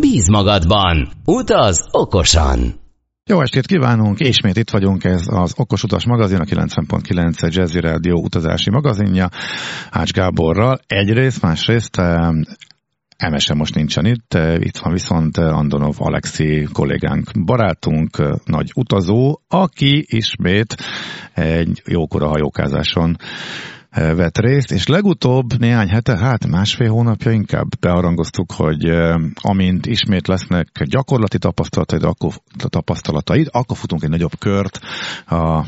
Bíz magadban, utaz okosan! Jó estét kívánunk, ismét itt vagyunk, ez az Okos Utas magazin, a 90.9 Jazzy Rádió utazási magazinja, Ács Gáborral. Egyrészt, másrészt Emese most nincsen itt, itt van viszont Andonov Alexi kollégánk, barátunk, nagy utazó, aki ismét egy jókora hajókázáson vett részt, és legutóbb néhány hete, hát másfél hónapja inkább bearangoztuk, hogy amint ismét lesznek gyakorlati tapasztalataid, akkor, tapasztalataid, akkor futunk egy nagyobb kört a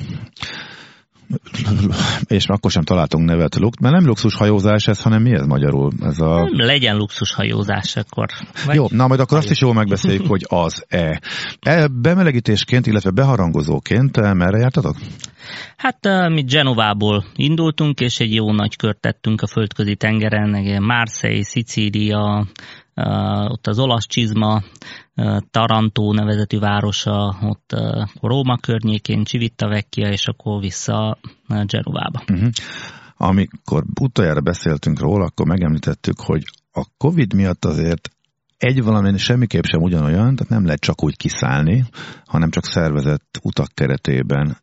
és akkor sem találtunk nevet, mert nem luxus hajózás ez, hanem mi ez magyarul? Ez a... Legyen luxus hajózás akkor. Vagy... Jó, na majd akkor azt is jól megbeszéljük, hogy az-e. E, bemelegítésként, illetve beharangozóként merre jártatok? Hát mi Genovából indultunk, és egy jó nagy kört tettünk a földközi tengeren, Marseille, Szicília, ott az olasz csizma, Tarantó nevezetű városa, ott Róma környékén, Civitavecchia, és akkor vissza Genovába. Uh-huh. Amikor utoljára beszéltünk róla, akkor megemlítettük, hogy a Covid miatt azért egy valami semmiképp sem ugyanolyan, tehát nem lehet csak úgy kiszállni, hanem csak szervezett utak keretében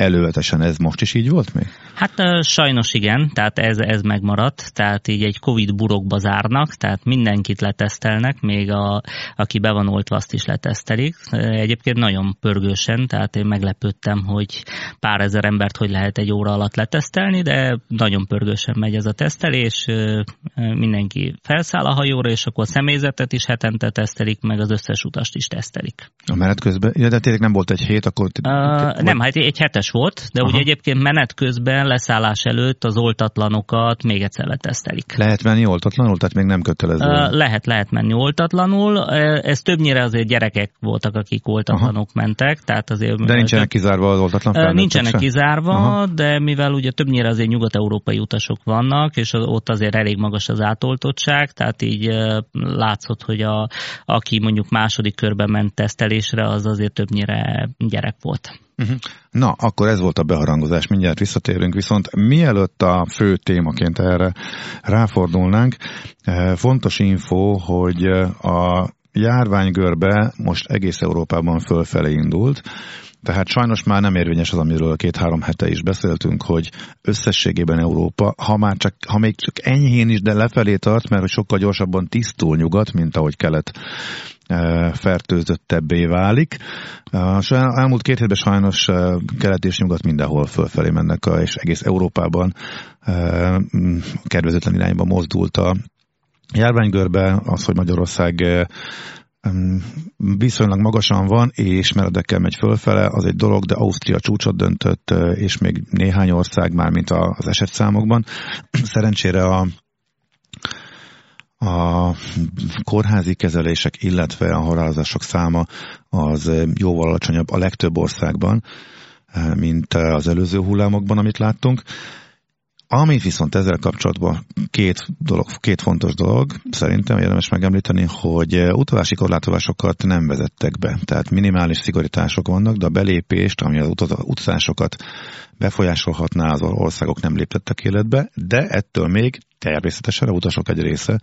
elővetesen ez most is így volt még? Hát sajnos igen, tehát ez, ez megmaradt, tehát így egy Covid burokba zárnak, tehát mindenkit letesztelnek, még a, aki be van oltva, azt is letesztelik. Egyébként nagyon pörgősen, tehát én meglepődtem, hogy pár ezer embert hogy lehet egy óra alatt letesztelni, de nagyon pörgősen megy ez a tesztelés, mindenki felszáll a hajóra, és akkor a személyzetet is hetente tesztelik, meg az összes utast is tesztelik. A menet közben, ja, de tényleg nem volt egy hét, akkor... Uh, nem, hát egy hetes volt, de Aha. ugye egyébként menet közben leszállás előtt az oltatlanokat még egyszer letesztelik. Lehet menni oltatlanul, tehát még nem kötelező? Uh, lehet, lehet menni oltatlanul. Ez többnyire azért gyerekek voltak, akik oltatlanok Aha. mentek. Tehát azért, de nincsenek kizárva az oltatlan felnőttek Nincsenek se? kizárva, Aha. de mivel ugye többnyire azért nyugat-európai utasok vannak, és ott azért elég magas az átoltottság, tehát így látszott, hogy a, aki mondjuk második körben ment tesztelésre, az azért többnyire gyerek volt. Uh-huh. Na, akkor ez volt a beharangozás, mindjárt visszatérünk, viszont mielőtt a fő témaként erre ráfordulnánk, eh, fontos info, hogy eh, a járványgörbe most egész Európában fölfelé indult, tehát sajnos már nem érvényes az, amiről két-három hete is beszéltünk, hogy összességében Európa, ha már csak, ha még csak enyhén is, de lefelé tart, mert sokkal gyorsabban tisztul nyugat, mint ahogy kelet fertőzöttebbé válik. A elmúlt két hétben sajnos kelet és nyugat mindenhol fölfelé mennek, és egész Európában kedvezőtlen irányba mozdult a járványgörbe, az, hogy Magyarország viszonylag magasan van, és meredekkel megy fölfele, az egy dolog, de Ausztria csúcsot döntött, és még néhány ország már, mint az esetszámokban. Szerencsére a a kórházi kezelések, illetve a halálozások száma az jóval alacsonyabb a legtöbb országban, mint az előző hullámokban, amit láttunk. Amit viszont ezzel kapcsolatban két, dolog, két fontos dolog, szerintem érdemes megemlíteni, hogy utazási korlátozásokat nem vezettek be. Tehát minimális szigorítások vannak, de a belépést, ami az utazásokat befolyásolhatná, az országok nem léptettek életbe, de ettől még természetesen a utasok egy része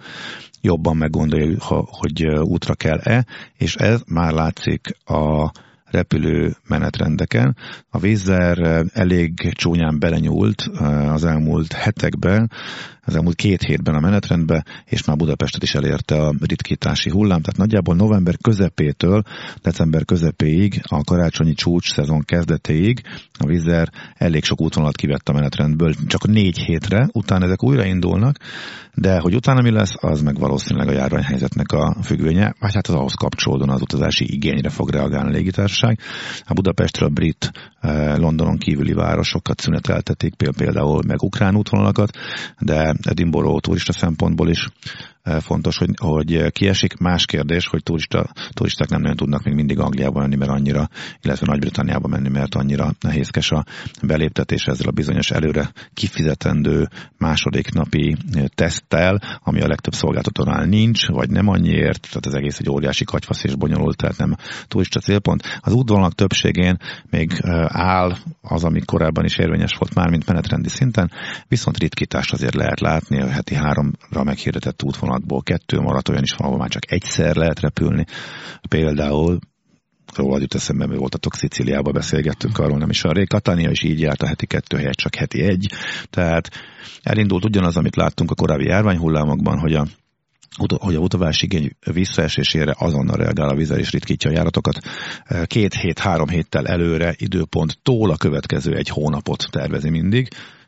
jobban meggondolja, hogy útra kell-e, és ez már látszik a repülő menetrendeken. A vízzer elég csúnyán belenyúlt az elmúlt hetekben, az elmúlt két hétben a menetrendbe, és már Budapestet is elérte a ritkítási hullám, tehát nagyjából november közepétől december közepéig, a karácsonyi csúcs szezon kezdetéig a vízzer elég sok útvonalat kivett a menetrendből, csak négy hétre, utána ezek újra indulnak, de hogy utána mi lesz, az meg valószínűleg a járványhelyzetnek a függvénye, vagy hát az ahhoz kapcsolódóan az utazási igényre fog reagálni a légitársaság. A Budapestről brit, eh, Londonon kívüli városokat szüneteltetik, például meg ukrán útvonalakat, de Edinburgh turista szempontból is fontos, hogy, hogy kiesik. Más kérdés, hogy turista, turisták nem nagyon tudnak még mindig Angliába menni, mert annyira, illetve Nagy-Britanniába menni, mert annyira nehézkes a beléptetés ezzel a bizonyos előre kifizetendő második napi teszttel, ami a legtöbb szolgáltatónál nincs, vagy nem annyiért, tehát az egész egy óriási katyfasz és bonyolult, tehát nem turista célpont. Az útvonalak többségén még áll az, ami korábban is érvényes volt már, mint menetrendi szinten, viszont ritkítást azért lehet látni, a heti háromra meghirdetett útvonalakból kettő maradt, olyan is van, ahol már csak egyszer lehet repülni. Például róla jut eszembe, mert voltatok Sziciliába, beszélgettünk arról, nem is a Katania is így járt a heti kettő helyet, csak heti egy. Tehát elindult ugyanaz, amit láttunk a korábbi járványhullámokban, hogy a hogy a utavás igény visszaesésére azonnal reagál a vize és ritkítja a járatokat. Két hét, három héttel előre időponttól a következő egy hónapot tervezi mindig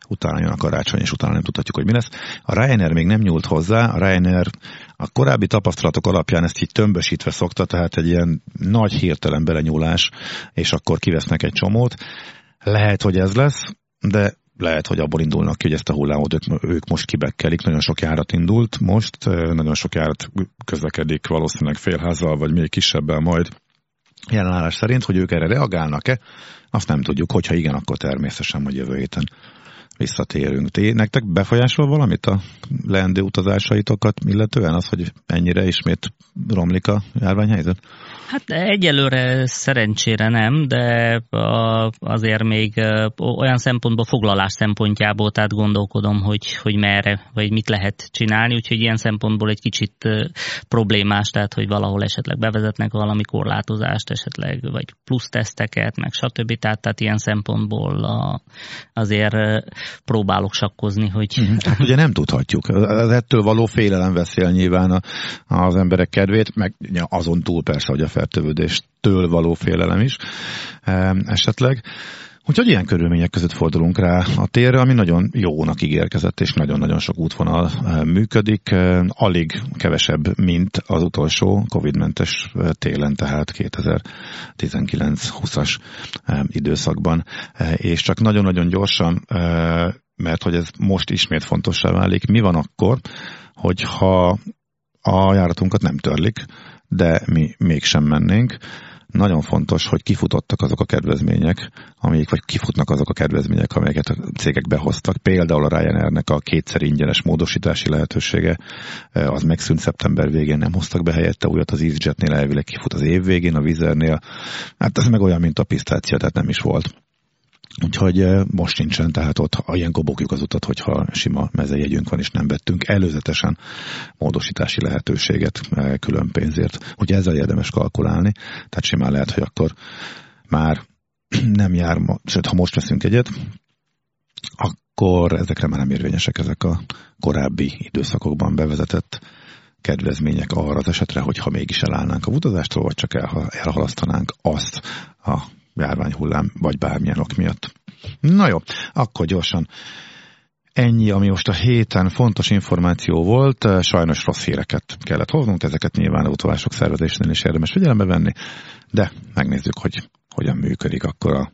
utána jön a karácsony, és utána nem tudhatjuk, hogy mi lesz. A Ryanair még nem nyúlt hozzá, a Ryanair a korábbi tapasztalatok alapján ezt így tömbösítve szokta, tehát egy ilyen nagy hirtelen belenyúlás, és akkor kivesznek egy csomót. Lehet, hogy ez lesz, de lehet, hogy abból indulnak ki, hogy ezt a hullámot ők, ők most kibekkelik. Nagyon sok járat indult most, nagyon sok járat közlekedik valószínűleg félházzal, vagy még kisebbel majd jelenállás szerint, hogy ők erre reagálnak-e, azt nem tudjuk, hogyha igen, akkor természetesen majd jövő héten visszatérünk. Ti, nektek befolyásol valamit a leendő utazásaitokat, illetően az, hogy ennyire ismét romlik a járványhelyzet? Hát egyelőre szerencsére nem, de azért még olyan szempontból foglalás szempontjából, tehát gondolkodom, hogy, hogy merre, vagy mit lehet csinálni, úgyhogy ilyen szempontból egy kicsit problémás, tehát hogy valahol esetleg bevezetnek valami korlátozást, esetleg, vagy plusz teszteket, meg stb. Tehát, tehát ilyen szempontból a, azért próbálok sakkozni, hogy... Mhm. Hát ugye nem tudhatjuk. Az ettől való félelem veszél nyilván az emberek kedvét, meg azon túl persze, hogy a fertőződéstől való félelem is esetleg. Úgyhogy ilyen körülmények között fordulunk rá a térre, ami nagyon jónak ígérkezett, és nagyon-nagyon sok útvonal működik, alig kevesebb, mint az utolsó Covid-mentes télen, tehát 2019-20-as időszakban. És csak nagyon-nagyon gyorsan, mert hogy ez most ismét fontossá válik, mi van akkor, hogyha a járatunkat nem törlik, de mi mégsem mennénk. Nagyon fontos, hogy kifutottak azok a kedvezmények, amik, vagy kifutnak azok a kedvezmények, amelyeket a cégek behoztak. Például a Ryanairnek a kétszer ingyenes módosítási lehetősége, eh, az megszűnt szeptember végén, nem hoztak be helyette újat, az EasyJetnél elvileg kifut az év végén, a Vizernél. Hát ez meg olyan, mint a pisztácia, tehát nem is volt. Úgyhogy most nincsen, tehát ott ilyenkor bokjuk az utat, hogyha sima mezejegyünk van, és nem vettünk előzetesen módosítási lehetőséget külön pénzért. Ugye ezzel érdemes kalkulálni, tehát simán lehet, hogy akkor már nem jár, sőt, ha most veszünk egyet, akkor ezekre már nem érvényesek ezek a korábbi időszakokban bevezetett kedvezmények arra az esetre, hogyha mégis elállnánk a utazástól, vagy csak elhalasztanánk azt a járványhullám, vagy bármilyen ok miatt. Na jó, akkor gyorsan. Ennyi, ami most a héten fontos információ volt, sajnos rossz híreket kellett hoznunk, ezeket nyilván a utolások szervezésnél is érdemes figyelembe venni, de megnézzük, hogy hogyan működik akkor a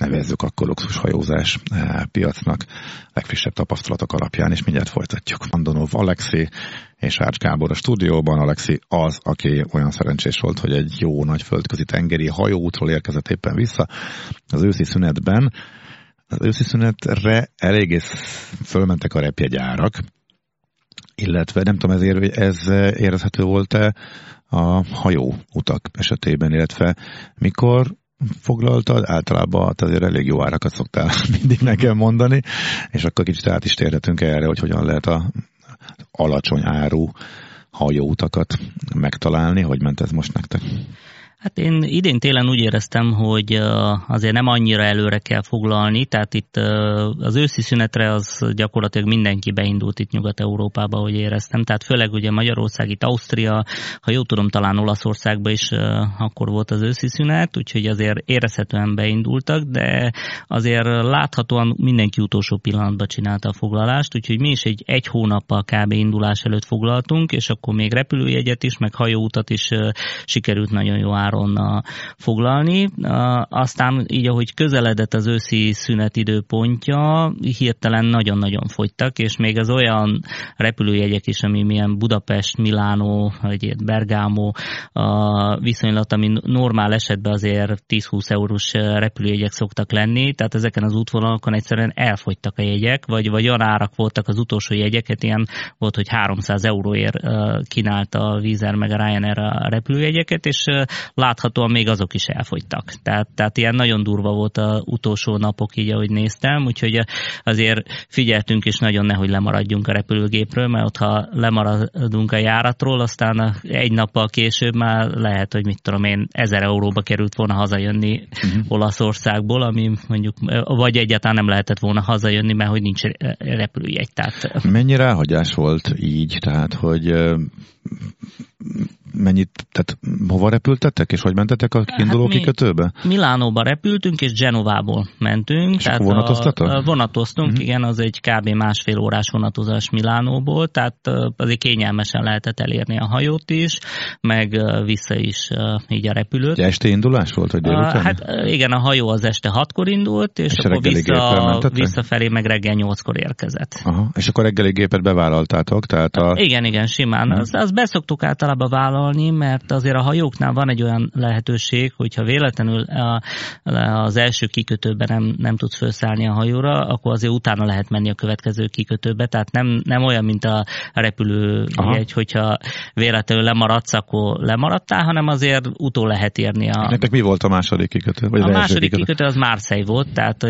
nevezzük akkor luxushajózás eh, piacnak legfrissebb tapasztalatok alapján, és mindjárt folytatjuk. Andonov Alexi és Ács Gábor a stúdióban. Alexi az, aki olyan szerencsés volt, hogy egy jó nagy földközi tengeri hajóútról érkezett éppen vissza az őszi szünetben. Az őszi szünetre eléggé fölmentek a repjegyárak, illetve nem tudom, ezért ez érezhető volt-e a hajó utak esetében, illetve mikor foglaltad, általában hát azért elég jó árakat szoktál mindig nekem mondani, és akkor kicsit át is térhetünk erre, hogy hogyan lehet a alacsony áru hajóutakat megtalálni, hogy ment ez most nektek? Hát én idén télen úgy éreztem, hogy azért nem annyira előre kell foglalni, tehát itt az őszi szünetre az gyakorlatilag mindenki beindult itt Nyugat-Európába, hogy éreztem. Tehát főleg ugye Magyarország, itt Ausztria, ha jól tudom, talán Olaszországba is akkor volt az őszi szünet, úgyhogy azért érezhetően beindultak, de azért láthatóan mindenki utolsó pillanatban csinálta a foglalást, úgyhogy mi is egy, egy hónappal kb. indulás előtt foglaltunk, és akkor még repülőjegyet is, meg hajóutat is sikerült nagyon jó áron áron foglalni. Aztán így, ahogy közeledett az őszi szünet időpontja, hirtelen nagyon-nagyon fogytak, és még az olyan repülőjegyek is, ami milyen Budapest, Milánó, vagy Bergámó viszonylat, ami normál esetben azért 10-20 eurós repülőjegyek szoktak lenni, tehát ezeken az útvonalakon egyszerűen elfogytak a jegyek, vagy, vagy olyan voltak az utolsó jegyeket, ilyen volt, hogy 300 euróért kínálta a Vízer meg a Ryanair a repülőjegyeket, és láthatóan még azok is elfogytak. Tehát, tehát ilyen nagyon durva volt a utolsó napok így, ahogy néztem, úgyhogy azért figyeltünk is nagyon nehogy lemaradjunk a repülőgépről, mert ott ha lemaradunk a járatról, aztán egy nappal később már lehet, hogy mit tudom én, ezer euróba került volna hazajönni uh-huh. Olaszországból, ami mondjuk, vagy egyáltalán nem lehetett volna hazajönni, mert hogy nincs repülőjegy. Tehát... Mennyi ráhagyás volt így, tehát hogy mennyit, tehát hova repültetek, és hogy mentetek a hát kiinduló hát kikötőbe? Milánóba repültünk, és Genovából mentünk. És tehát vonatoztatok? A, vonatoztunk, uh-huh. igen, az egy kb. másfél órás vonatozás Milánóból, tehát azért kényelmesen lehetett elérni a hajót is, meg vissza is így a repülőt. Egy este indulás volt, vagy délután? Hát igen, a hajó az este hatkor indult, és, és akkor vissza, visszafelé meg reggel nyolckor érkezett. Aha. És akkor reggeli gépet bevállaltátok? Tehát a... Igen, igen, simán. Uh-huh. Azt, azt beszoktuk általában vállalni, vállalni, mert azért a hajóknál van egy olyan lehetőség, hogyha véletlenül a, az első kikötőben nem, nem tudsz felszállni a hajóra, akkor azért utána lehet menni a következő kikötőbe, tehát nem, nem olyan, mint a repülő egy, hogyha véletlenül lemaradsz, akkor lemaradtál, hanem azért utól lehet érni. A... Nektek mi volt a második kikötő? Vagy a második kikötő? kikötő az Marseille volt, tehát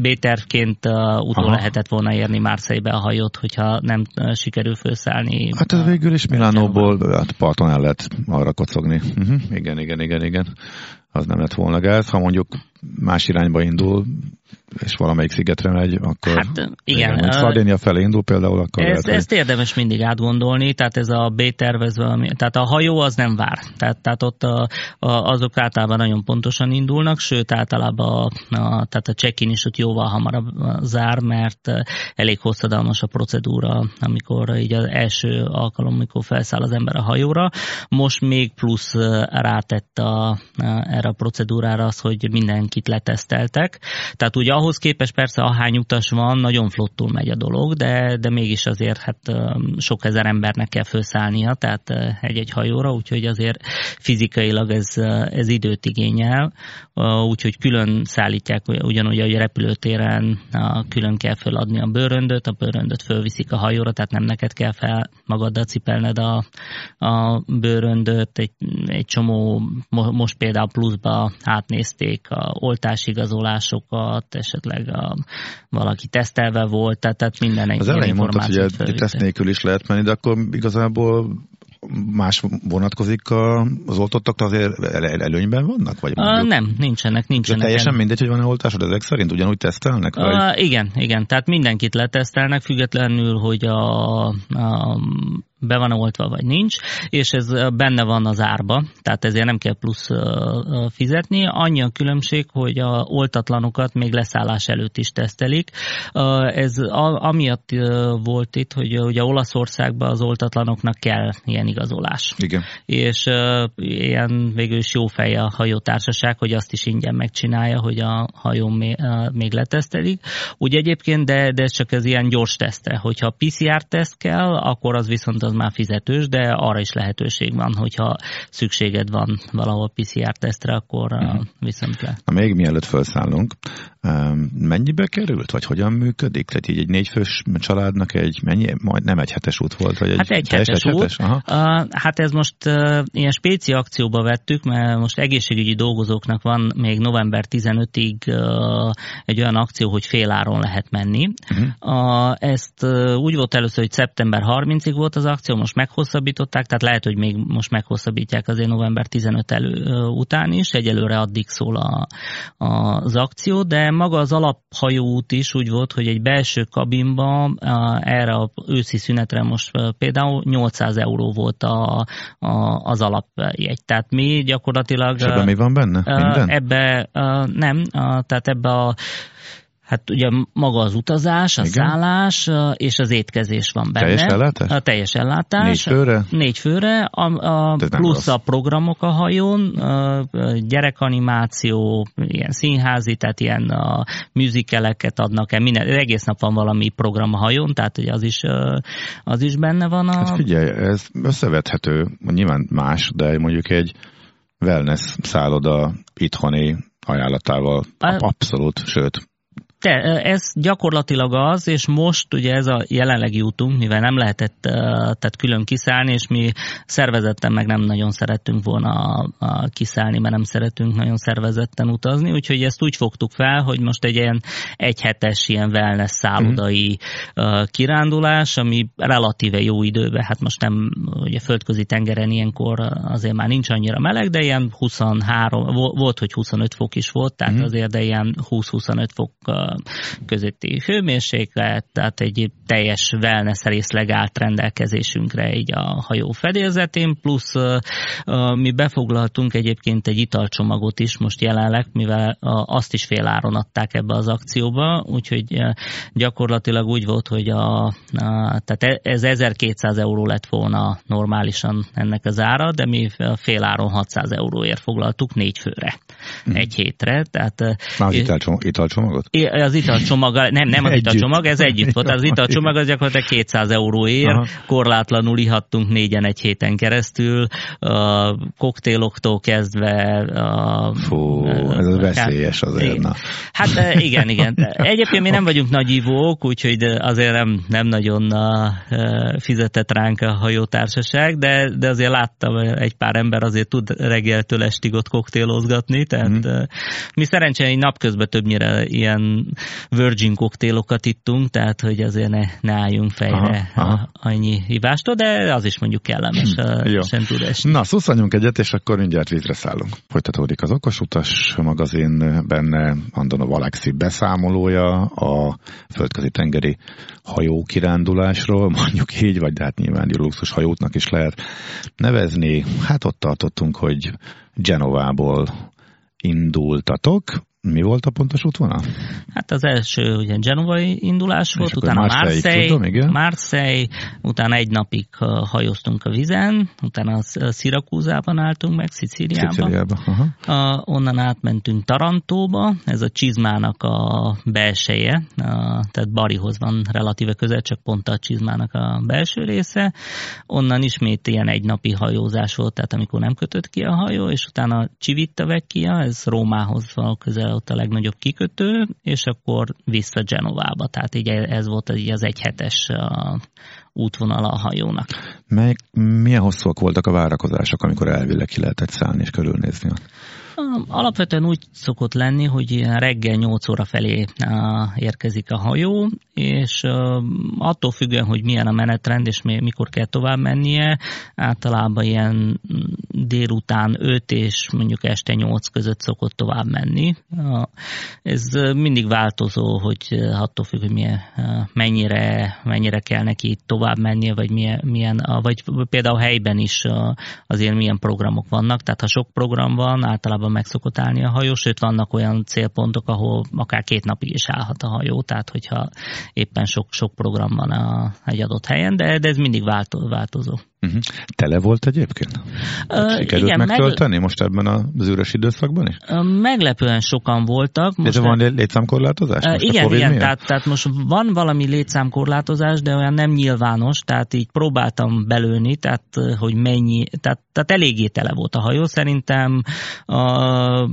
B-tervként utól Aha. lehetett volna érni Marseille-be a hajót, hogyha nem sikerül felszállni. Hát ez végül is Milánóból hát parton el lehet arra kocogni. Uh-huh. Igen, igen, igen, igen. Az nem lett volna gáz. Ha mondjuk más irányba indul, és valamelyik szigetre megy, akkor hát, igen. igen Szardénia felé indul például, akkor ezt, lehet, ezt érdemes mindig átgondolni, tehát ez a B-tervezve, tehát a hajó az nem vár, tehát, tehát ott a, a, azok általában nagyon pontosan indulnak, sőt általában a, a, tehát a check-in is ott jóval hamarabb zár, mert elég hosszadalmas a procedúra, amikor így az első alkalom, amikor felszáll az ember a hajóra. Most még plusz rátett a, a, erre a procedúrára az, hogy mindenkit leteszteltek, tehát ugye ahhoz képest persze ahány utas van, nagyon flottul megy a dolog, de, de mégis azért hát sok ezer embernek kell felszállnia, tehát egy-egy hajóra, úgyhogy azért fizikailag ez, ez időt igényel, úgyhogy külön szállítják, ugyanúgy, hogy a repülőtéren külön kell feladni a bőröndöt, a bőröndöt fölviszik a hajóra, tehát nem neked kell fel magaddal cipelned a, a bőröndöt, egy, egy csomó, most például pluszba átnézték a oltásigazolásokat, esetleg a, valaki tesztelve volt, tehát, tehát minden egy Az elején mondtad, hogy teszt nélkül is lehet menni, de akkor igazából más vonatkozik az oltottak, azért előnyben vannak? Vagy uh, nem, nincsenek, nincsenek. De teljesen mindegy, hogy van-e oltásod ezek szerint? Ugyanúgy tesztelnek? Vagy? Uh, igen, igen, tehát mindenkit letesztelnek, függetlenül, hogy a, a be van oltva, vagy nincs, és ez benne van az árba, tehát ezért nem kell plusz fizetni. Annyi a különbség, hogy a oltatlanokat még leszállás előtt is tesztelik. Ez amiatt volt itt, hogy ugye Olaszországban az oltatlanoknak kell ilyen igazolás. Igen. És ilyen végül is jó fej a hajótársaság, hogy azt is ingyen megcsinálja, hogy a hajón még letesztelik. Úgy egyébként, de, de csak ez ilyen gyors teszte. Hogyha PCR teszt kell, akkor az viszont az az már fizetős, de arra is lehetőség van, hogyha szükséged van valahol PCR-tesztre, akkor uh-huh. viszont le. Na, még mielőtt felszállunk, mennyibe került, vagy hogyan működik? Tehát így egy négyfős családnak egy, mennyi, majd nem egy hetes út volt, vagy egy, hát egy hetes, egy út. Hetes? Aha. Uh, hát ez most uh, ilyen spéci akcióba vettük, mert most egészségügyi dolgozóknak van még november 15-ig uh, egy olyan akció, hogy féláron lehet menni. Uh-huh. Uh, ezt uh, úgy volt először, hogy szeptember 30-ig volt az akció, akció, most meghosszabbították, tehát lehet, hogy még most meghosszabbítják azért november 15 elő, után is, egyelőre addig szól a, a, az akció, de maga az alaphajóút is úgy volt, hogy egy belső kabinban erre a őszi szünetre most például 800 euró volt a, a, az alapjegy. Tehát mi gyakorlatilag... És ebben mi van benne? Minden? Ebbe nem, tehát ebbe a Hát ugye maga az utazás, a Igen. szállás és az étkezés van benne. Teljes ellátás? A teljes ellátás. Négy főre? Négy főre, a, a plusz a programok a hajón, a gyerekanimáció, ilyen színházi, tehát ilyen a műzikeleket adnak el, minden, egész nap van valami program a hajón, tehát ugye az is, az is benne van. A... Hát figyelj, ez összevethető, nyilván más, de mondjuk egy wellness szálloda itthoni ajánlatával abszolút, sőt, te, ez gyakorlatilag az, és most ugye ez a jelenlegi útunk, mivel nem lehetett tehát külön kiszállni, és mi szervezetten meg nem nagyon szerettünk volna kiszállni, mert nem szeretünk nagyon szervezetten utazni, úgyhogy ezt úgy fogtuk fel, hogy most egy ilyen egyhetes ilyen wellness szállodai mm. kirándulás, ami relatíve jó időben, hát most nem, ugye földközi tengeren ilyenkor azért már nincs annyira meleg, de ilyen 23, volt, hogy 25 fok is volt, tehát mm. azért de ilyen 20-25 fok közötti hőmérséklet, tehát egy teljes wellness részleg állt rendelkezésünkre így a hajó fedélzetén, plusz mi befoglaltunk egyébként egy italcsomagot is most jelenleg, mivel azt is fél áron adták ebbe az akcióba, úgyhogy gyakorlatilag úgy volt, hogy a, a, tehát e, ez 1200 euró lett volna normálisan ennek az ára, de mi fél áron 600 euróért foglaltuk négy főre, mm. egy hétre. Tehát, Már az italcsomagot? Az italcsomag, nem, nem az italcsomag, ez együtt volt. Az italcsomag az gyakorlatilag 200 euróért, Aha. korlátlanul ihattunk négyen egy héten keresztül, a koktéloktól kezdve. A, Fú, ez a veszélyes azért. Na. Hát igen, igen. Egyébként mi nem vagyunk nagy ivók, úgyhogy azért nem, nem nagyon fizetett ránk a hajótársaság, de, de azért láttam egy pár ember azért tud reggeltől estig ott koktélozgatni, tehát mm. mi szerencsére napközben többnyire ilyen virgin koktélokat ittunk, tehát hogy azért ne, ne álljunk fejre aha, aha. annyi hívástól, de az is mondjuk kellemes, hm, tud esni. Na, szuszanyunk egyet, és akkor mindjárt vízre szállunk. Folytatódik az Okos Utas magazin, benne Andonov Alexi beszámolója a földközi tengeri hajó kirándulásról, mondjuk így, vagy de hát nyilván luxus hajótnak is lehet nevezni. Hát ott tartottunk, hogy Genovából indultatok, mi volt a pontos útvonal? Hát az első ugye genovai indulás volt, utána Marseille, tudom, igen. Marseille, utána egy napig hajóztunk a vizen, utána Szirakúzában álltunk meg, Szicíliában. Szicíliában aha. onnan átmentünk Tarantóba, ez a csizmának a belseje, tehát Barihoz van relatíve közel, csak pont a csizmának a belső része. Onnan ismét ilyen egy napi hajózás volt, tehát amikor nem kötött ki a hajó, és utána Civita Vecchia, ez Rómához van közel ott a legnagyobb kikötő, és akkor vissza Genovába. Tehát így ez volt így az egyhetes útvonala a hajónak. Mely, milyen hosszúak voltak a várakozások, amikor elvileg ki lehetett szállni és körülnézni? Alapvetően úgy szokott lenni, hogy reggel 8 óra felé érkezik a hajó, és attól függően, hogy milyen a menetrend, és mikor kell tovább mennie, általában ilyen délután 5 és mondjuk este 8 között szokott tovább menni. Ez mindig változó, hogy attól függ, hogy milyen, mennyire, mennyire kell neki tovább mennie, vagy milyen, milyen vagy például helyben is azért milyen programok vannak, tehát ha sok program van, általában meg szokott állni a hajó, sőt vannak olyan célpontok, ahol akár két napig is állhat a hajó, tehát hogyha éppen sok-sok program van a, egy adott helyen, de, de ez mindig változó. Uh-huh. Tele volt egyébként? Uh, Sikerült igen, megtölteni meg... most ebben az üres időszakban is? Uh, meglepően sokan voltak. Most de van e... létszámkorlátozás? Uh, igen, igen tehát, tehát most van valami létszámkorlátozás, de olyan nem nyilvános, tehát így próbáltam belőni, tehát hogy mennyi, tehát, tehát eléggé tele volt a hajó. Szerintem uh,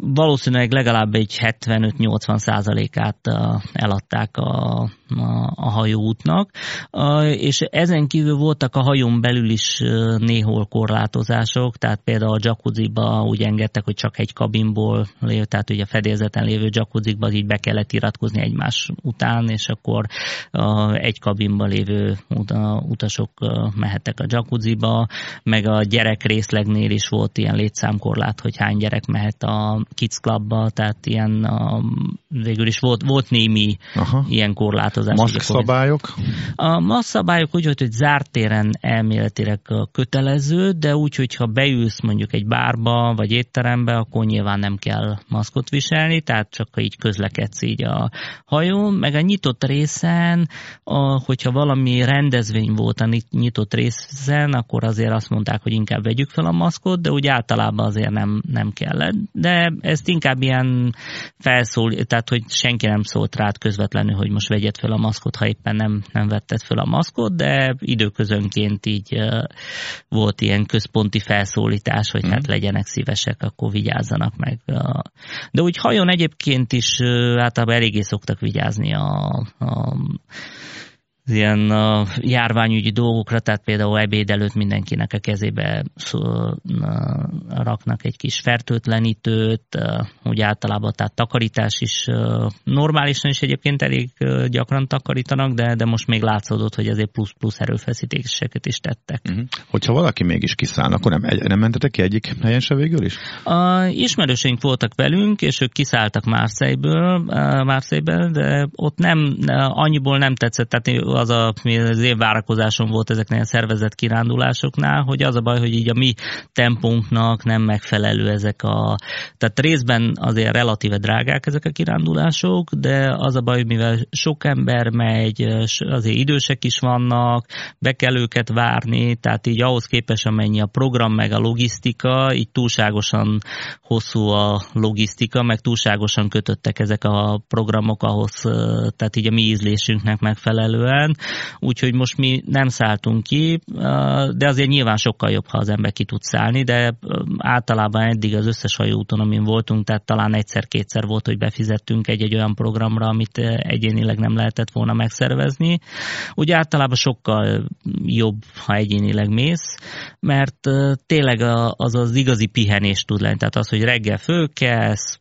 valószínűleg legalább egy 75-80 százalékát eladták a, a, a hajóútnak, és ezen kívül voltak a hajón belül is néhol korlátozások, tehát például a jacuzziba úgy engedtek, hogy csak egy kabinból lév, tehát ugye a fedélzeten lévő jacuzzikba így be kellett iratkozni egymás után, és akkor egy kabinban lévő utasok mehettek a jacuzziba, meg a gyerek részlegnél is volt ilyen létszámkorlát, hogy hány gyerek mehet a Kids Clubba, tehát ilyen végül is volt, volt némi Aha. ilyen korlátozás korlátozás. Maszk szabályok? A maszk szabályok úgy, hogy zárt téren elméletileg kötelező, de úgy, hogyha beülsz mondjuk egy bárba vagy étterembe, akkor nyilván nem kell maszkot viselni, tehát csak így közlekedsz így a hajón, meg a nyitott részen, a, hogyha valami rendezvény volt a nyitott részen, akkor azért azt mondták, hogy inkább vegyük fel a maszkot, de úgy általában azért nem, nem kellett. De ezt inkább ilyen felszól, tehát hogy senki nem szólt rád közvetlenül, hogy most vegyed fel a maszkot, ha éppen nem, nem vetted fel a maszkot, de időközönként így volt ilyen központi felszólítás, hogy mm. hát legyenek szívesek, akkor vigyázzanak meg. De úgy hajon egyébként is általában eléggé szoktak vigyázni a, a ilyen uh, járványügyi dolgokra, tehát például ebéd előtt mindenkinek a kezébe uh, raknak egy kis fertőtlenítőt, uh, úgy általában tehát takarítás is uh, normálisan is egyébként elég uh, gyakran takarítanak, de, de most még látszódott, hogy azért plusz-plusz erőfeszítéseket is tettek. Uh-huh. Hogyha valaki mégis kiszáll, akkor nem, nem mentetek ki egyik helyen se végül is? A ismerőseink voltak velünk, és ők kiszálltak Márszejből, Márszejből, de ott nem, annyiból nem tetszett, tehát az a, az én várakozásom volt ezeknél a szervezett kirándulásoknál, hogy az a baj, hogy így a mi tempónknak nem megfelelő ezek a... Tehát részben azért relatíve drágák ezek a kirándulások, de az a baj, mivel sok ember megy, azért idősek is vannak, be kell őket várni, tehát így ahhoz képest, amennyi a program meg a logisztika, így túlságosan hosszú a logisztika, meg túlságosan kötöttek ezek a programok ahhoz, tehát így a mi ízlésünknek megfelelően, úgyhogy most mi nem szálltunk ki, de azért nyilván sokkal jobb, ha az ember ki tud szállni, de általában eddig az összes hajóúton, amin voltunk, tehát talán egyszer-kétszer volt, hogy befizettünk egy-egy olyan programra, amit egyénileg nem lehetett volna megszervezni. Úgy általában sokkal jobb, ha egyénileg mész, mert tényleg az az igazi pihenés tud lenni. Tehát az, hogy reggel fölkelsz,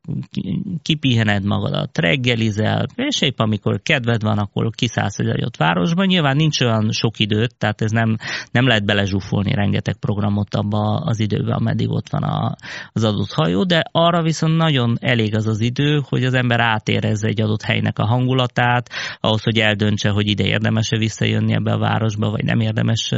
kipihened magadat, reggelizel, és épp amikor kedved van, akkor kiszállsz egy adott városba. Nyilván nincs olyan sok időt, tehát ez nem, nem lehet belezsúfolni rengeteg programot abba az időbe, ameddig ott van a, az adott hajó, de arra viszont nagyon elég az az idő, hogy az ember átérezze egy adott helynek a hangulatát, ahhoz, hogy eldöntse, hogy ide érdemes-e visszajönni ebbe a városba, vagy nem érdemes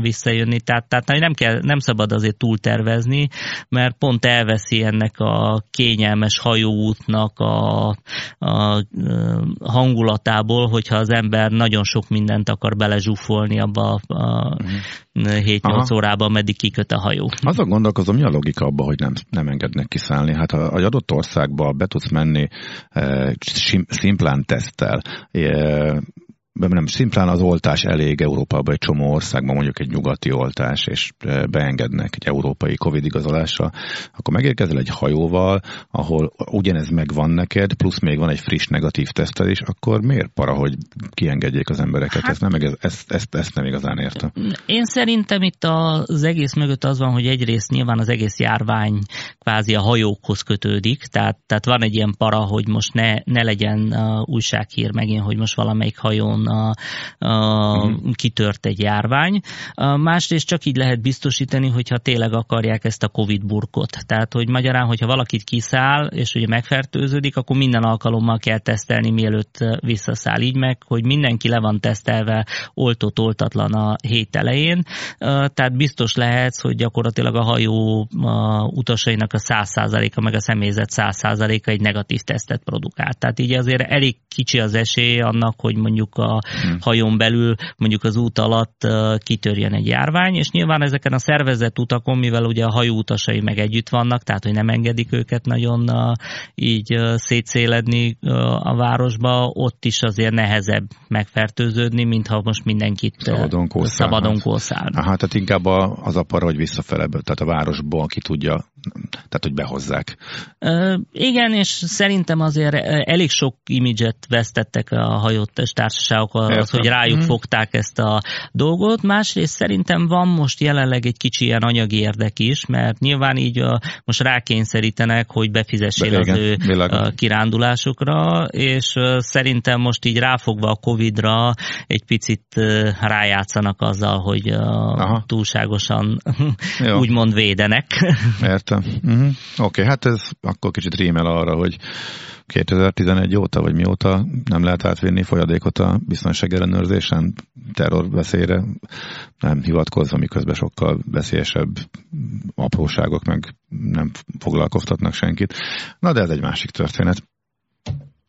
visszajönni. Tehát, tehát nem, kell, nem szabad azért túltervezni, mert pont elveszi ennek a kényelmes hajóútnak a, a hangulatából, hogyha az ember nagyon sok mindent akar belezsúfolni abba a uh-huh. 7-8 órában, meddig kiköt a hajó. Azon gondolkozom, mi a logika abban, hogy nem, nem engednek kiszállni? Hát ha egy adott országba be tudsz menni e, szimplán tesztel, e, nem, szimplán az oltás elég Európában egy csomó országban, mondjuk egy nyugati oltás, és beengednek egy európai Covid igazolásra, akkor megérkezel egy hajóval, ahol ugyanez megvan neked, plusz még van egy friss negatív tesztelés, akkor miért para, hogy kiengedjék az embereket? Hát, ezt, nem, ezt, ezt, ezt nem igazán értem. Én szerintem itt az egész mögött az van, hogy egyrészt nyilván az egész járvány kvázi a hajókhoz kötődik, tehát, tehát van egy ilyen para, hogy most ne, ne legyen újsághír megint, hogy most valamelyik hajón a, a, mm. kitört egy járvány. A másrészt csak így lehet biztosítani, hogyha tényleg akarják ezt a Covid burkot. Tehát, hogy magyarán, hogyha valakit kiszáll, és ugye megfertőződik, akkor minden alkalommal kell tesztelni, mielőtt visszaszáll. Így meg, hogy mindenki le van tesztelve, oltott, oltatlan a hét elején. Tehát biztos lehet, hogy gyakorlatilag a hajó utasainak a 100%-a, meg a személyzet 100%-a egy negatív tesztet produkál. Tehát így azért elég kicsi az esély annak, hogy mondjuk a hmm. hajón belül mondjuk az út alatt kitörjön egy járvány, és nyilván ezeken a szervezett utakon, mivel ugye a hajó utasai meg együtt vannak, tehát hogy nem engedik őket nagyon így szétszéledni a városba, ott is azért nehezebb megfertőződni, mint ha most mindenkit szabadon kószálnak. Szabadon. Hát, tehát inkább az a para, hogy visszafele, tehát a városból ki tudja tehát hogy behozzák. Uh, igen, és szerintem azért elég sok imidzset vesztettek a hajótes társaságok, az, hogy rájuk hmm. fogták ezt a dolgot. Másrészt szerintem van most jelenleg egy kicsi ilyen anyagi érdek is, mert nyilván így a, most rákényszerítenek, hogy befizessél Be, igen, az ő világos. kirándulásokra, és szerintem most így ráfogva a Covid-ra egy picit rájátszanak azzal, hogy Aha. túlságosan úgymond védenek. Értem persze. Uh-huh. Oké, okay, hát ez akkor kicsit rímel arra, hogy 2011 óta, vagy mióta nem lehet átvinni folyadékot a biztonságellenőrzésen, terrorveszélyre nem hivatkozva, miközben sokkal veszélyesebb apróságok meg nem foglalkoztatnak senkit. Na de ez egy másik történet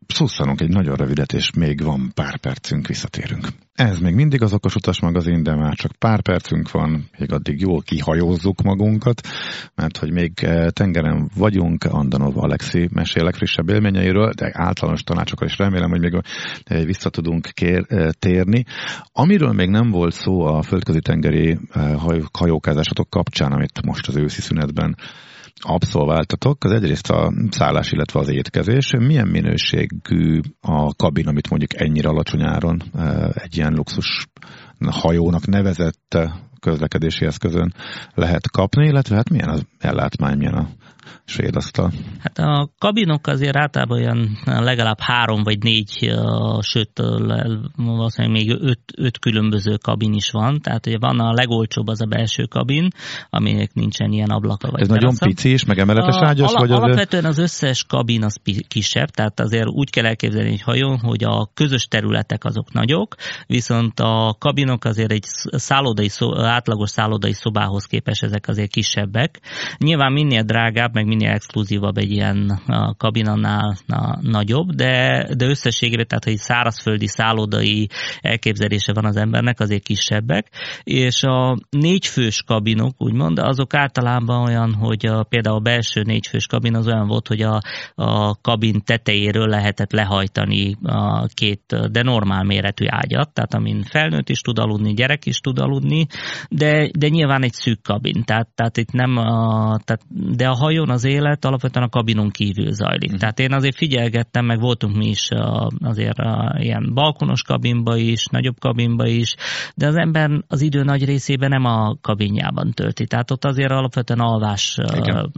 szusszanunk egy nagyon rövidet, és még van pár percünk, visszatérünk. Ez még mindig az Okos Utas magazin, de már csak pár percünk van, még addig jól kihajózzuk magunkat, mert hogy még eh, tengeren vagyunk, Andanov Alexi mesél legfrissebb élményeiről, de általános tanácsokkal is remélem, hogy még eh, vissza tudunk kér, eh, térni. Amiről még nem volt szó a földközi tengeri hajókázásatok kapcsán, amit most az őszi szünetben abszolváltatok, az egyrészt a szállás, illetve az étkezés. Milyen minőségű a kabin, amit mondjuk ennyire alacsony áron eh, egy ilyen luxus hajónak nevezett közlekedési eszközön lehet kapni, illetve hát milyen az ellátmány, milyen a svédasztal? Hát a kabinok azért általában olyan legalább három vagy négy, sőt valószínűleg még öt, öt különböző kabin is van, tehát ugye van a legolcsóbb az a belső kabin, aminek nincsen ilyen ablaka vagy Ez terasza. nagyon pici és meg emeletes ágyas? Ala, vagy az alapvetően az összes kabin az kisebb, tehát azért úgy kell elképzelni egy hajón, hogy a közös területek azok nagyok, viszont a kabinok azért egy szállodai, átlagos szállodai szobához képest ezek azért kisebbek. Nyilván minél drágább, meg minél exkluzívabb egy ilyen kabinannál nagyobb, de, de összességében, tehát hogy szárazföldi szállodai elképzelése van az embernek, azért kisebbek, és a négyfős kabinok, úgymond, azok általában olyan, hogy a, például a belső négyfős kabin az olyan volt, hogy a, a kabin tetejéről lehetett lehajtani a két, de normál méretű ágyat, tehát amin felnőtt is tud aludni, gyerek is tud aludni, de, de nyilván egy szűk kabin, tehát, tehát itt nem, a, tehát, de a hajón az élet alapvetően a kabinon kívül zajlik. Mm. Tehát én azért figyelgettem, meg voltunk mi is a, azért a, ilyen balkonos kabinba is, nagyobb kabinba is, de az ember az idő nagy részében nem a kabinjában tölti. Tehát ott azért alapvetően alvás Igen.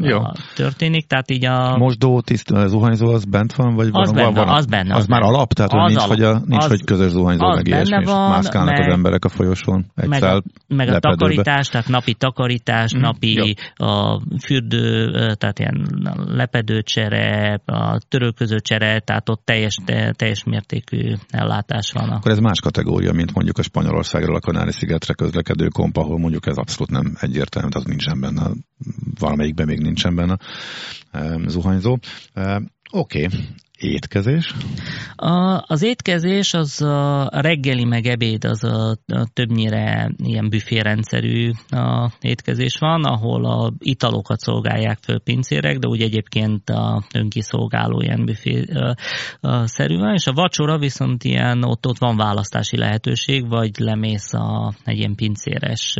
Történik. Tehát így a... Mosdó, tiszt, zuhanyzó az bent van? Vagy az, van, benne, van, az benne. Az, az már alap? Tehát az nincs, alap. hogy, a, nincs az, hogy közös zuhanyzó, az meg ilyesmi, van, mászkálnak meg, az emberek a folyosón. Egy meg, a, meg a takarítás, tehát napi takarítás, mm, napi jó. a fürdő, tehát ilyen lepedőcsere, a törölközőcsere, tehát ott teljes, teljes mértékű ellátás van. Akkor ez más kategória, mint mondjuk a Spanyolországról a Kanári-szigetre közlekedő komp, ahol mondjuk ez abszolút nem egyértelmű, tehát nincsen benne, valamelyikben még nincsen benne zuhanyzó. Oké, okay étkezés? A, az étkezés az a reggeli meg ebéd az a, a többnyire ilyen büférendszerű a étkezés van, ahol a italokat szolgálják föl pincérek, de úgy egyébként a önkiszolgáló ilyen büfé szerű van, és a vacsora viszont ilyen, ott, ott van választási lehetőség, vagy lemész a, egy ilyen pincéres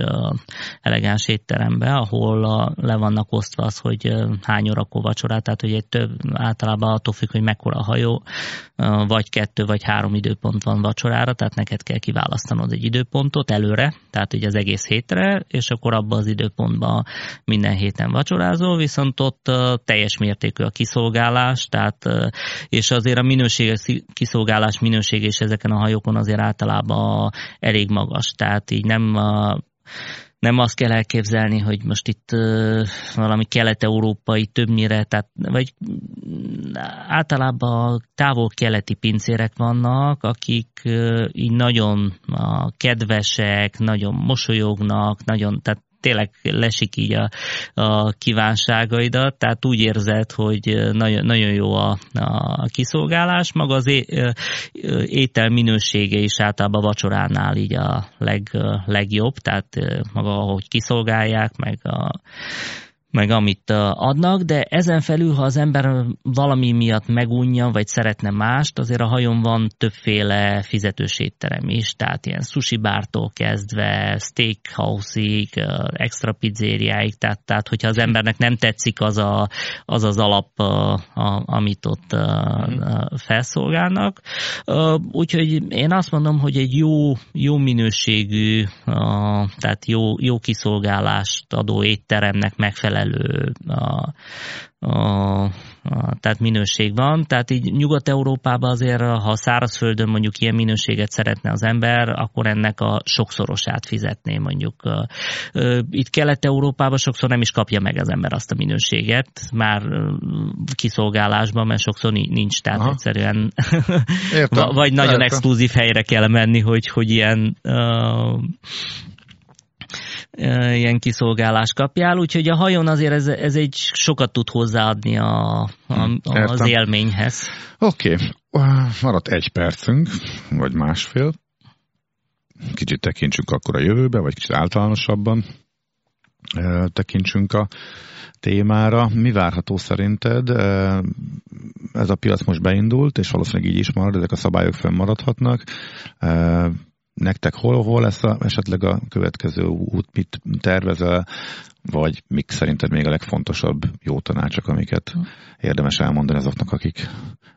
elegáns étterembe, ahol a, le vannak osztva az, hogy hány órakor vacsorát, tehát hogy egy több, általában attól függ, hogy mekkora a hajó, vagy kettő vagy három időpont van vacsorára, tehát neked kell kiválasztanod egy időpontot előre, tehát ugye az egész hétre, és akkor abban az időpontban minden héten vacsorázol, viszont ott teljes mértékű a kiszolgálás, tehát és azért a minőséges kiszolgálás minőség és ezeken a hajókon azért általában elég magas, tehát így nem nem azt kell elképzelni, hogy most itt valami kelet-európai többnyire, tehát, vagy általában távol-keleti pincérek vannak, akik így nagyon kedvesek, nagyon mosolyognak, nagyon, tehát tényleg lesik így a, a kívánságaidat, tehát úgy érzed, hogy nagyon, nagyon jó a, a kiszolgálás, maga az é, étel minősége is általában vacsoránál így a leg, legjobb, tehát maga ahogy kiszolgálják, meg a meg amit adnak, de ezen felül, ha az ember valami miatt megunja, vagy szeretne mást, azért a hajón van többféle fizetős étterem is, tehát ilyen sushi bártól kezdve, steakhouse-ig, extra pizzériáig, tehát, tehát hogyha az embernek nem tetszik az az, az, az alap, a, a, amit ott a, mhm. a felszolgálnak. Úgyhogy én azt mondom, hogy egy jó, jó minőségű, a, tehát jó, jó kiszolgálást adó étteremnek megfelelő megfelelő a, a tehát minőség van. Tehát így Nyugat-Európában azért, ha szárazföldön mondjuk ilyen minőséget szeretne az ember, akkor ennek a sokszorosát fizetné mondjuk. Itt Kelet-Európában sokszor nem is kapja meg az ember azt a minőséget, már kiszolgálásban, mert sokszor nincs, tehát Aha. egyszerűen Értem. vagy nagyon Értem. exkluzív helyre kell menni, hogy, hogy ilyen uh, ilyen kiszolgálást kapjál, úgyhogy a hajón azért ez, ez egy sokat tud hozzáadni a, a, az élményhez. Oké, okay. maradt egy percünk, vagy másfél. Kicsit tekintsünk akkor a jövőbe, vagy kicsit általánosabban tekintsünk a témára. Mi várható szerinted? Ez a piac most beindult, és valószínűleg így is marad, ezek a szabályok fönnmaradhatnak nektek hol, hol lesz a, esetleg a következő út, mit tervezel, vagy mik szerinted még a legfontosabb jó tanácsok, amiket érdemes elmondani azoknak, akik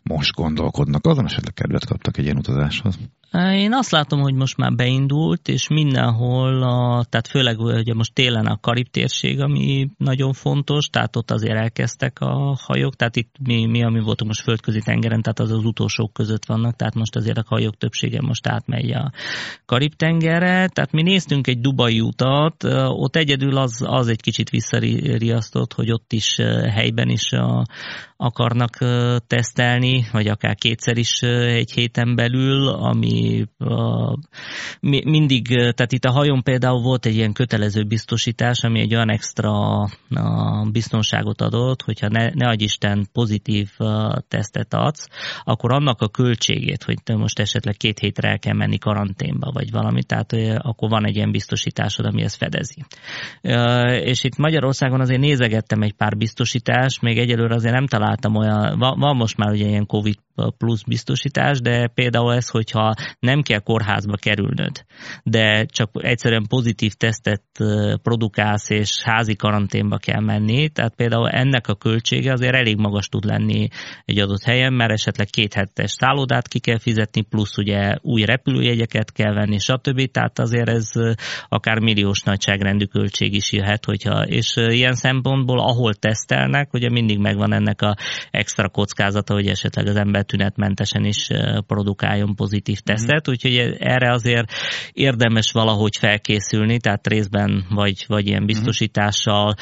most gondolkodnak? Azon, esetleg kedvet kaptak egy ilyen utazáshoz? Én azt látom, hogy most már beindult, és mindenhol, a, tehát főleg ugye most télen a Karib térség, ami nagyon fontos, tehát ott azért elkezdtek a hajók, tehát itt mi, mi ami voltunk most földközi tengeren, tehát az az utolsók között vannak, tehát most azért a hajók többsége most átmegy a Karib tengerre, tehát mi néztünk egy Dubai utat, ott egyedül az, az egy kicsit visszariasztott, hogy ott is helyben is a, akarnak tesztelni, vagy akár kétszer is egy héten belül, ami mindig, tehát itt a hajón például volt egy ilyen kötelező biztosítás, ami egy olyan extra biztonságot adott, hogyha ne, ne adj Isten pozitív tesztet adsz, akkor annak a költségét, hogy te most esetleg két hétre el kell menni karanténba, vagy valami, tehát akkor van egy ilyen biztosításod, ami ezt fedezi. És itt Magyarországon azért nézegettem egy pár biztosítást, még egyelőre azért nem találtam olyan, van, van most már ugye ilyen Covid plusz biztosítás, de például ez, hogyha nem kell kórházba kerülnöd, de csak egyszerűen pozitív tesztet produkálsz, és házi karanténba kell menni, tehát például ennek a költsége azért elég magas tud lenni egy adott helyen, mert esetleg két hetes szállodát ki kell fizetni, plusz ugye új repülőjegyeket kell venni, stb. Tehát azért ez akár milliós nagyságrendű költség is jöhet, hogyha, és ilyen szempontból, ahol tesztelnek, ugye mindig megvan ennek a extra kockázata, hogy esetleg az ember tünetmentesen is produkáljon pozitív mhm. tesztet, mm. úgyhogy erre azért érdemes valahogy felkészülni, tehát részben vagy, vagy ilyen mhm. biztosítással,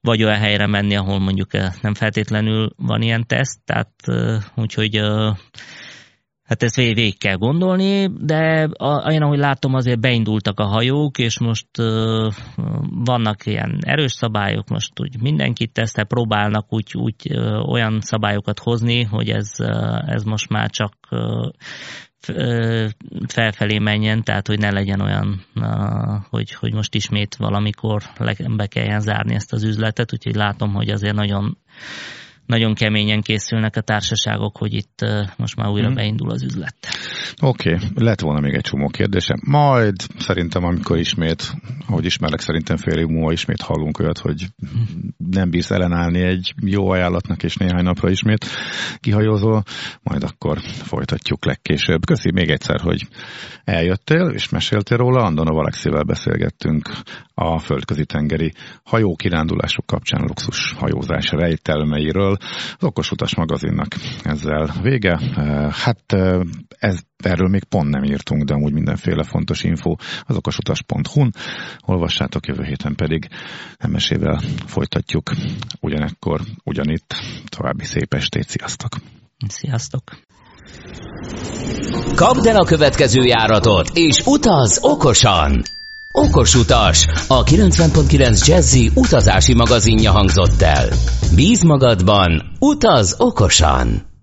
vagy olyan helyre menni, ahol mondjuk nem feltétlenül van ilyen teszt, tehát úgyhogy Hát ezt végig, kell gondolni, de olyan, ahogy látom, azért beindultak a hajók, és most uh, vannak ilyen erős szabályok, most úgy mindenkit tesztel, próbálnak úgy, úgy uh, olyan szabályokat hozni, hogy ez, uh, ez most már csak uh, felfelé menjen, tehát hogy ne legyen olyan, hogy, hogy most ismét valamikor be kelljen zárni ezt az üzletet, úgyhogy látom, hogy azért nagyon nagyon keményen készülnek a társaságok, hogy itt most már újra hmm. beindul az üzlet. Oké, okay. lett volna még egy csomó kérdése. Majd szerintem, amikor ismét, ahogy ismerlek, szerintem fél év múlva ismét hallunk olyat, hogy nem bírsz ellenállni egy jó ajánlatnak, és néhány napra ismét kihajózol, majd akkor folytatjuk legkésőbb. Köszi még egyszer, hogy eljöttél, és meséltél róla. Andona Alexivel beszélgettünk a földközi tengeri hajókirándulások kapcsán luxus hajózás rejtelmeiről, az Okos Utas magazinnak ezzel vége. Hát ez, erről még pont nem írtunk, de amúgy mindenféle fontos info az okosutas.hu-n. Olvassátok, jövő héten pedig emesével folytatjuk ugyanekkor, ugyanitt. További szép estét, sziasztok! Sziasztok! Kapd el a következő járatot, és utaz okosan! Okos utas, a 90.9 Jazzy utazási magazinja hangzott el. Bíz magadban, utaz okosan!